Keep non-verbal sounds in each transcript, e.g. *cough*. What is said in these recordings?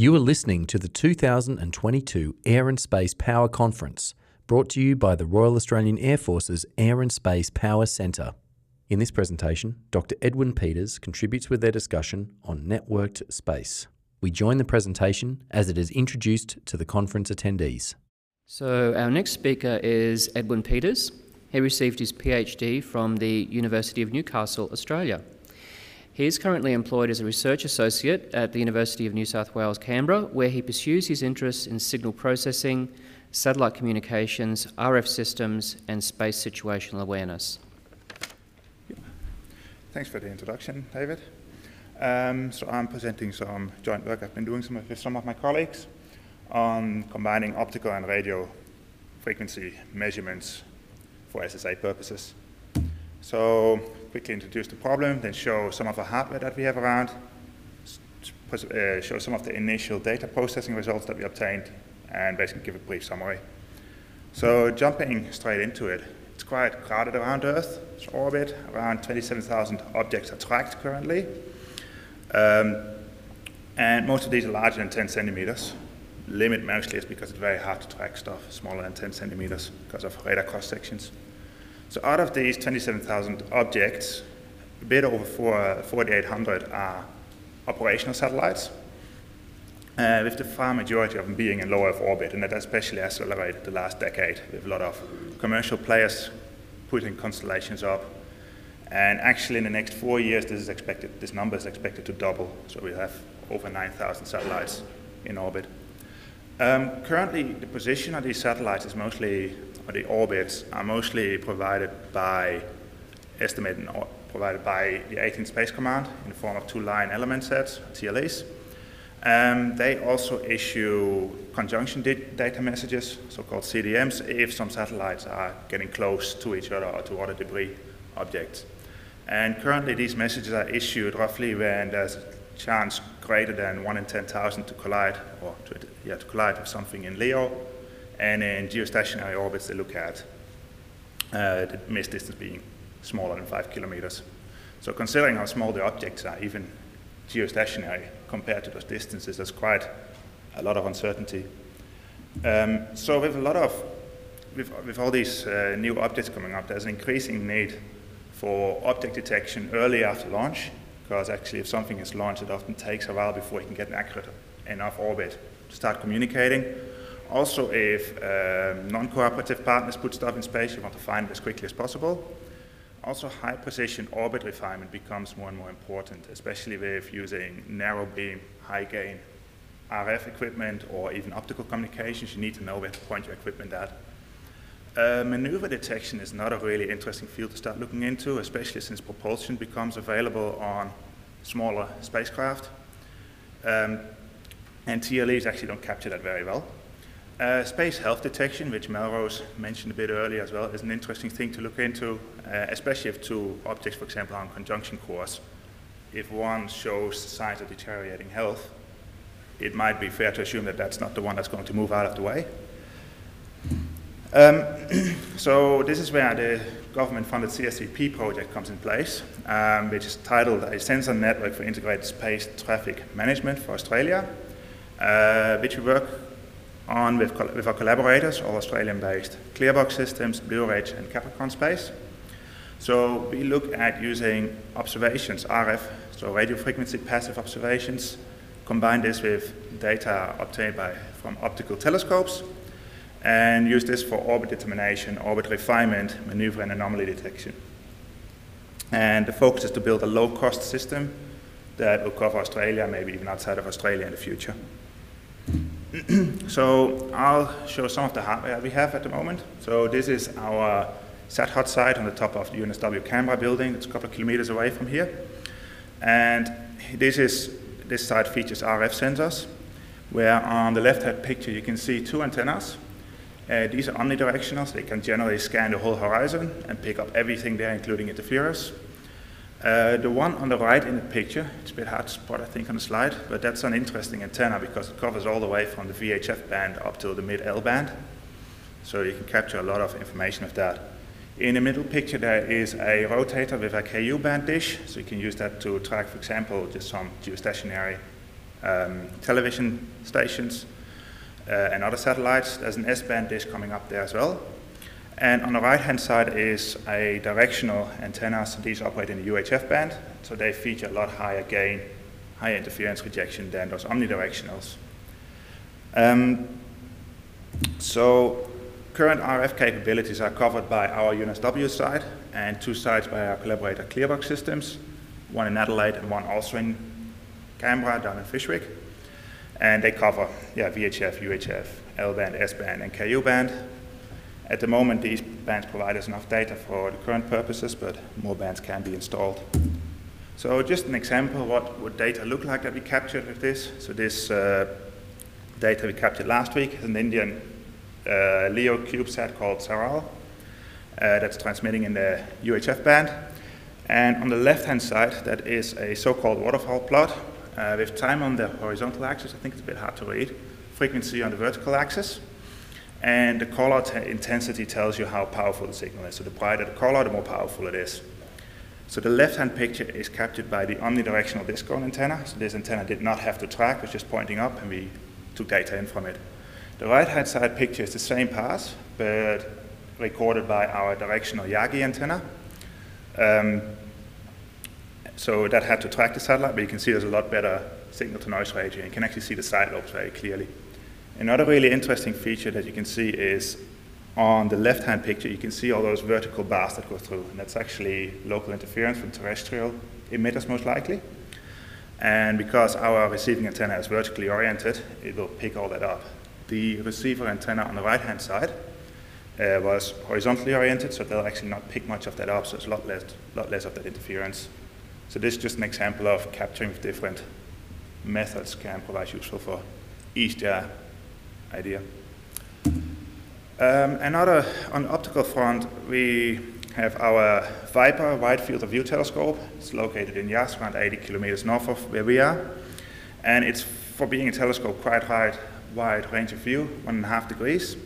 You are listening to the 2022 Air and Space Power Conference, brought to you by the Royal Australian Air Force's Air and Space Power Centre. In this presentation, Dr. Edwin Peters contributes with their discussion on networked space. We join the presentation as it is introduced to the conference attendees. So, our next speaker is Edwin Peters. He received his PhD from the University of Newcastle, Australia. He is currently employed as a research associate at the University of New South Wales, Canberra, where he pursues his interests in signal processing, satellite communications, RF systems, and space situational awareness. Thanks for the introduction, David. Um, so I'm presenting some joint work I've been doing some, with some of my colleagues on combining optical and radio frequency measurements for SSA purposes. So quickly introduce the problem, then show some of the hardware that we have around, uh, show some of the initial data processing results that we obtained, and basically give a brief summary. So jumping straight into it, it's quite crowded around Earth. It's orbit, around 27,000 objects are tracked currently. Um, and most of these are larger than 10 centimeters. Limit mostly is because it's very hard to track stuff smaller than 10 centimeters because of radar cross sections. So out of these 27,000 objects, a bit over 4,800 are operational satellites, uh, with the far majority of them being in low Earth orbit, and that especially accelerated the last decade with a lot of commercial players putting constellations up. And actually, in the next four years, this is expected. This number is expected to double. So we have over 9,000 satellites in orbit. Um, currently, the position of these satellites is mostly, or the orbits are mostly provided by estimated provided by the 18th Space Command in the form of two line element sets, TLEs. Um, they also issue conjunction data messages, so-called CDMs, if some satellites are getting close to each other or to other debris objects. And currently these messages are issued roughly when there's chance greater than 1 in 10,000 to collide, or to, yeah, to collide with something in LEO, and in geostationary orbits they look at uh, the miss distance being smaller than 5 kilometers. So considering how small the objects are, even geostationary compared to those distances, there's quite a lot of uncertainty. Um, so with a lot of, with, with all these uh, new objects coming up, there's an increasing need for object detection early after launch, because actually if something is launched, it often takes a while before you can get an accurate enough orbit to start communicating. Also, if um, non-cooperative partners put stuff in space, you want to find it as quickly as possible. Also, high precision orbit refinement becomes more and more important, especially with using narrow beam, high gain RF equipment or even optical communications. You need to know where to point your equipment at. Uh, maneuver detection is not a really interesting field to start looking into, especially since propulsion becomes available on smaller spacecraft. Um, and TLEs actually don't capture that very well. Uh, space health detection, which Melrose mentioned a bit earlier as well, is an interesting thing to look into, uh, especially if two objects, for example, are on conjunction course. If one shows signs of deteriorating health, it might be fair to assume that that's not the one that's going to move out of the way. Um, *clears throat* so this is where the government-funded CSVP project comes in place, um, which is titled A Sensor Network for Integrated Space Traffic Management for Australia, uh, which we work on with, with our collaborators, all Australian-based Clearbox Systems, Blue Ridge, and Capricorn Space. So we look at using observations, RF, so radio frequency passive observations, combine this with data obtained by, from optical telescopes, and use this for orbit determination, orbit refinement, maneuver and anomaly detection. And the focus is to build a low-cost system that will cover Australia, maybe even outside of Australia in the future. *clears throat* so I'll show some of the hardware we have at the moment. So this is our SAT hot site on the top of the UNSW Canberra building. It's a couple of kilometers away from here. And this, is, this site features RF sensors, where on the left-hand picture you can see two antennas. Uh, these are omnidirectional, they can generally scan the whole horizon and pick up everything there, including interference. Uh, the one on the right in the picture, it's a bit hard to spot I think on the slide, but that's an interesting antenna because it covers all the way from the VHF band up to the mid-L band. So you can capture a lot of information with that. In the middle picture there is a rotator with a KU band dish, so you can use that to track, for example, just some geostationary um, television stations and other satellites. There's an S-band dish coming up there as well. And on the right-hand side is a directional antenna, so these operate in the UHF band, so they feature a lot higher gain, higher interference rejection than those omnidirectionals. Um, so current RF capabilities are covered by our UNSW side and two sites by our collaborator Clearbox Systems, one in Adelaide and one also in Canberra down in Fyshwick. And they cover yeah, VHF, UHF, L-band, S-band, and KU-band. At the moment, these bands provide us enough data for the current purposes, but more bands can be installed. So just an example what would data look like that we captured with this. So this uh, data we captured last week is an Indian uh, LEO CubeSat called Saral uh, that's transmitting in the UHF band. And on the left-hand side, that is a so-called waterfall plot uh, with time on the horizontal axis. I think it's a bit hard to read. Frequency on the vertical axis. And the color intensity tells you how powerful the signal is. So the brighter the color, the more powerful it is. So the left-hand picture is captured by the omnidirectional discone antenna. So this antenna did not have to track, it was just pointing up, and we took data in from it. The right-hand side picture is the same path, but recorded by our directional Yagi antenna. Um, so that had to track the satellite, but you can see there's a lot better signal-to-noise ratio. You can actually see the side lobes very clearly. Another really interesting feature that you can see is on the left-hand picture, you can see all those vertical bars that go through, and that's actually local interference from terrestrial emitters most likely. And because our receiving antenna is vertically oriented, it will pick all that up. The receiver antenna on the right-hand side uh, was horizontally oriented, so they'll actually not pick much of that up, so it's a lot less, lot less of that interference. So this is just an example of capturing with different methods can provide useful for each idea. Um, another, on the optical front, we have our Viper wide field of view telescope. It's located in Yass, around 80 kilometers north of where we are. And it's, for being a telescope, quite wide, wide range of view, one and a half degrees.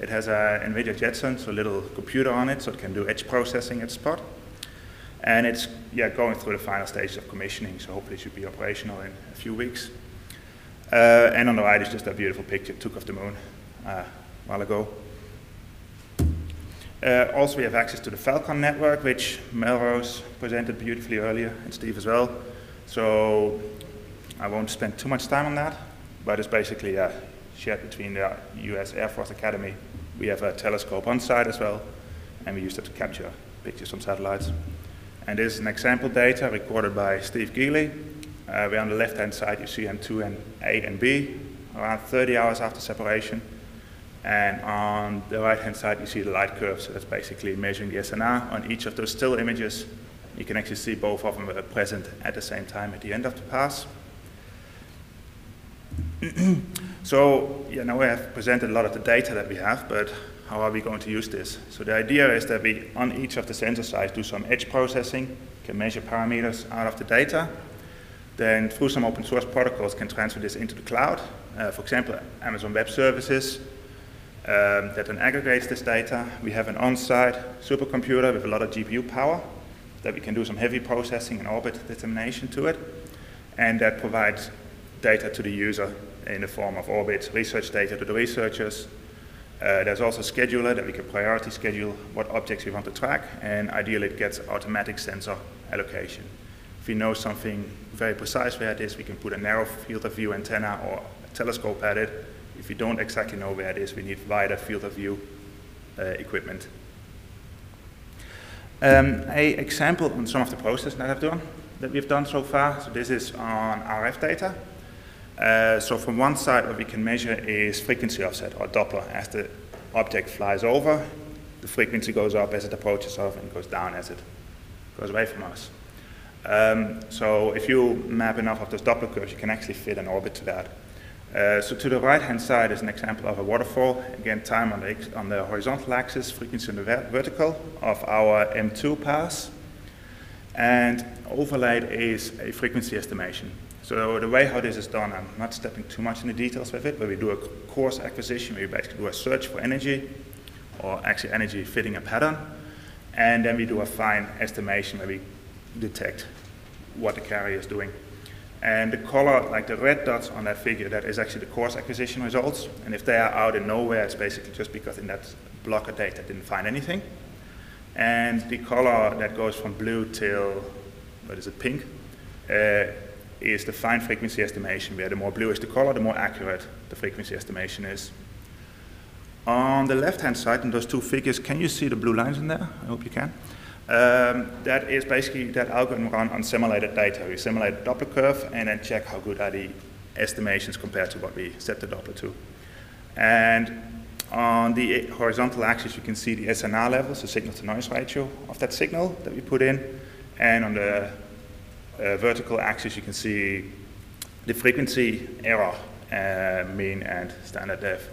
It has a NVIDIA Jetson, so a little computer on it, so it can do edge processing at spot. And it's yeah, going through the final stages of commissioning, so hopefully it should be operational in a few weeks. Uh, and on the right is just a beautiful picture took of the moon uh, a while ago. Uh, also, we have access to the Falcon network, which Melrose presented beautifully earlier, and Steve as well. So I won't spend too much time on that, but it's basically shared between the US Air Force Academy. We have a telescope on site as well, and we use it to capture pictures from satellites. And this is an example data recorded by Steve Gehly, uh, where on the left-hand side you see M2 and A and B, around 30 hours after separation. And on the right-hand side you see the light curve, so that's basically measuring the SNR. On each of those still images, you can actually see both of them are present at the same time at the end of the pass. *clears throat* so, you know, we have presented a lot of the data that we have, but how are we going to use this? So the idea is that we, on each of the sensor sites, do some edge processing, can measure parameters out of the data, then through some open source protocols can transfer this into the cloud. Uh, for example, Amazon Web Services um, that then aggregates this data. We have an on-site supercomputer with a lot of GPU power that we can do some heavy processing and orbit determination to it. And that provides data to the user in the form of orbit research data to the researchers. Uh, there's also a scheduler that we can priority schedule what objects we want to track, and ideally it gets automatic sensor allocation. If we know something very precise where it is, we can put a narrow field of view antenna or a telescope at it. If we don't exactly know where it is, we need wider field of view uh, equipment. Um, a example on some of the process that I've done, that we've done so far. So this is on RF data. Uh, so from one side, what we can measure is frequency offset, or Doppler. As the object flies over, the frequency goes up as it approaches us and goes down as it goes away from us. Um, so if you map enough of those Doppler curves, you can actually fit an orbit to that. Uh, so to the right-hand side is an example of a waterfall. Again, time on the, on the horizontal axis, frequency on the vertical of our M2 pass. And overlaid is a frequency estimation. So the way how this is done, I'm not stepping too much in the details with it, but we do a coarse acquisition, where we basically do a search for energy, or actually energy fitting a pattern, and then we do a fine estimation where we detect what the carrier is doing. And the color, like the red dots on that figure, that is actually the coarse acquisition results. And if they are out in nowhere, it's basically just because in that block of data they didn't find anything. And the color that goes from blue till, what is it, pink, uh, is the fine frequency estimation, where the more bluish the color, the more accurate the frequency estimation is. On the left-hand side in those two figures, can you see the blue lines in there? I hope you can. Um, that is basically that algorithm run on simulated data. We simulate a Doppler curve and then check how good are the estimations compared to what we set the Doppler to. And on the horizontal axis, you can see the SNR levels, the signal to noise ratio of that signal that we put in. And on the vertical axis, you can see the frequency error, uh, mean and standard def.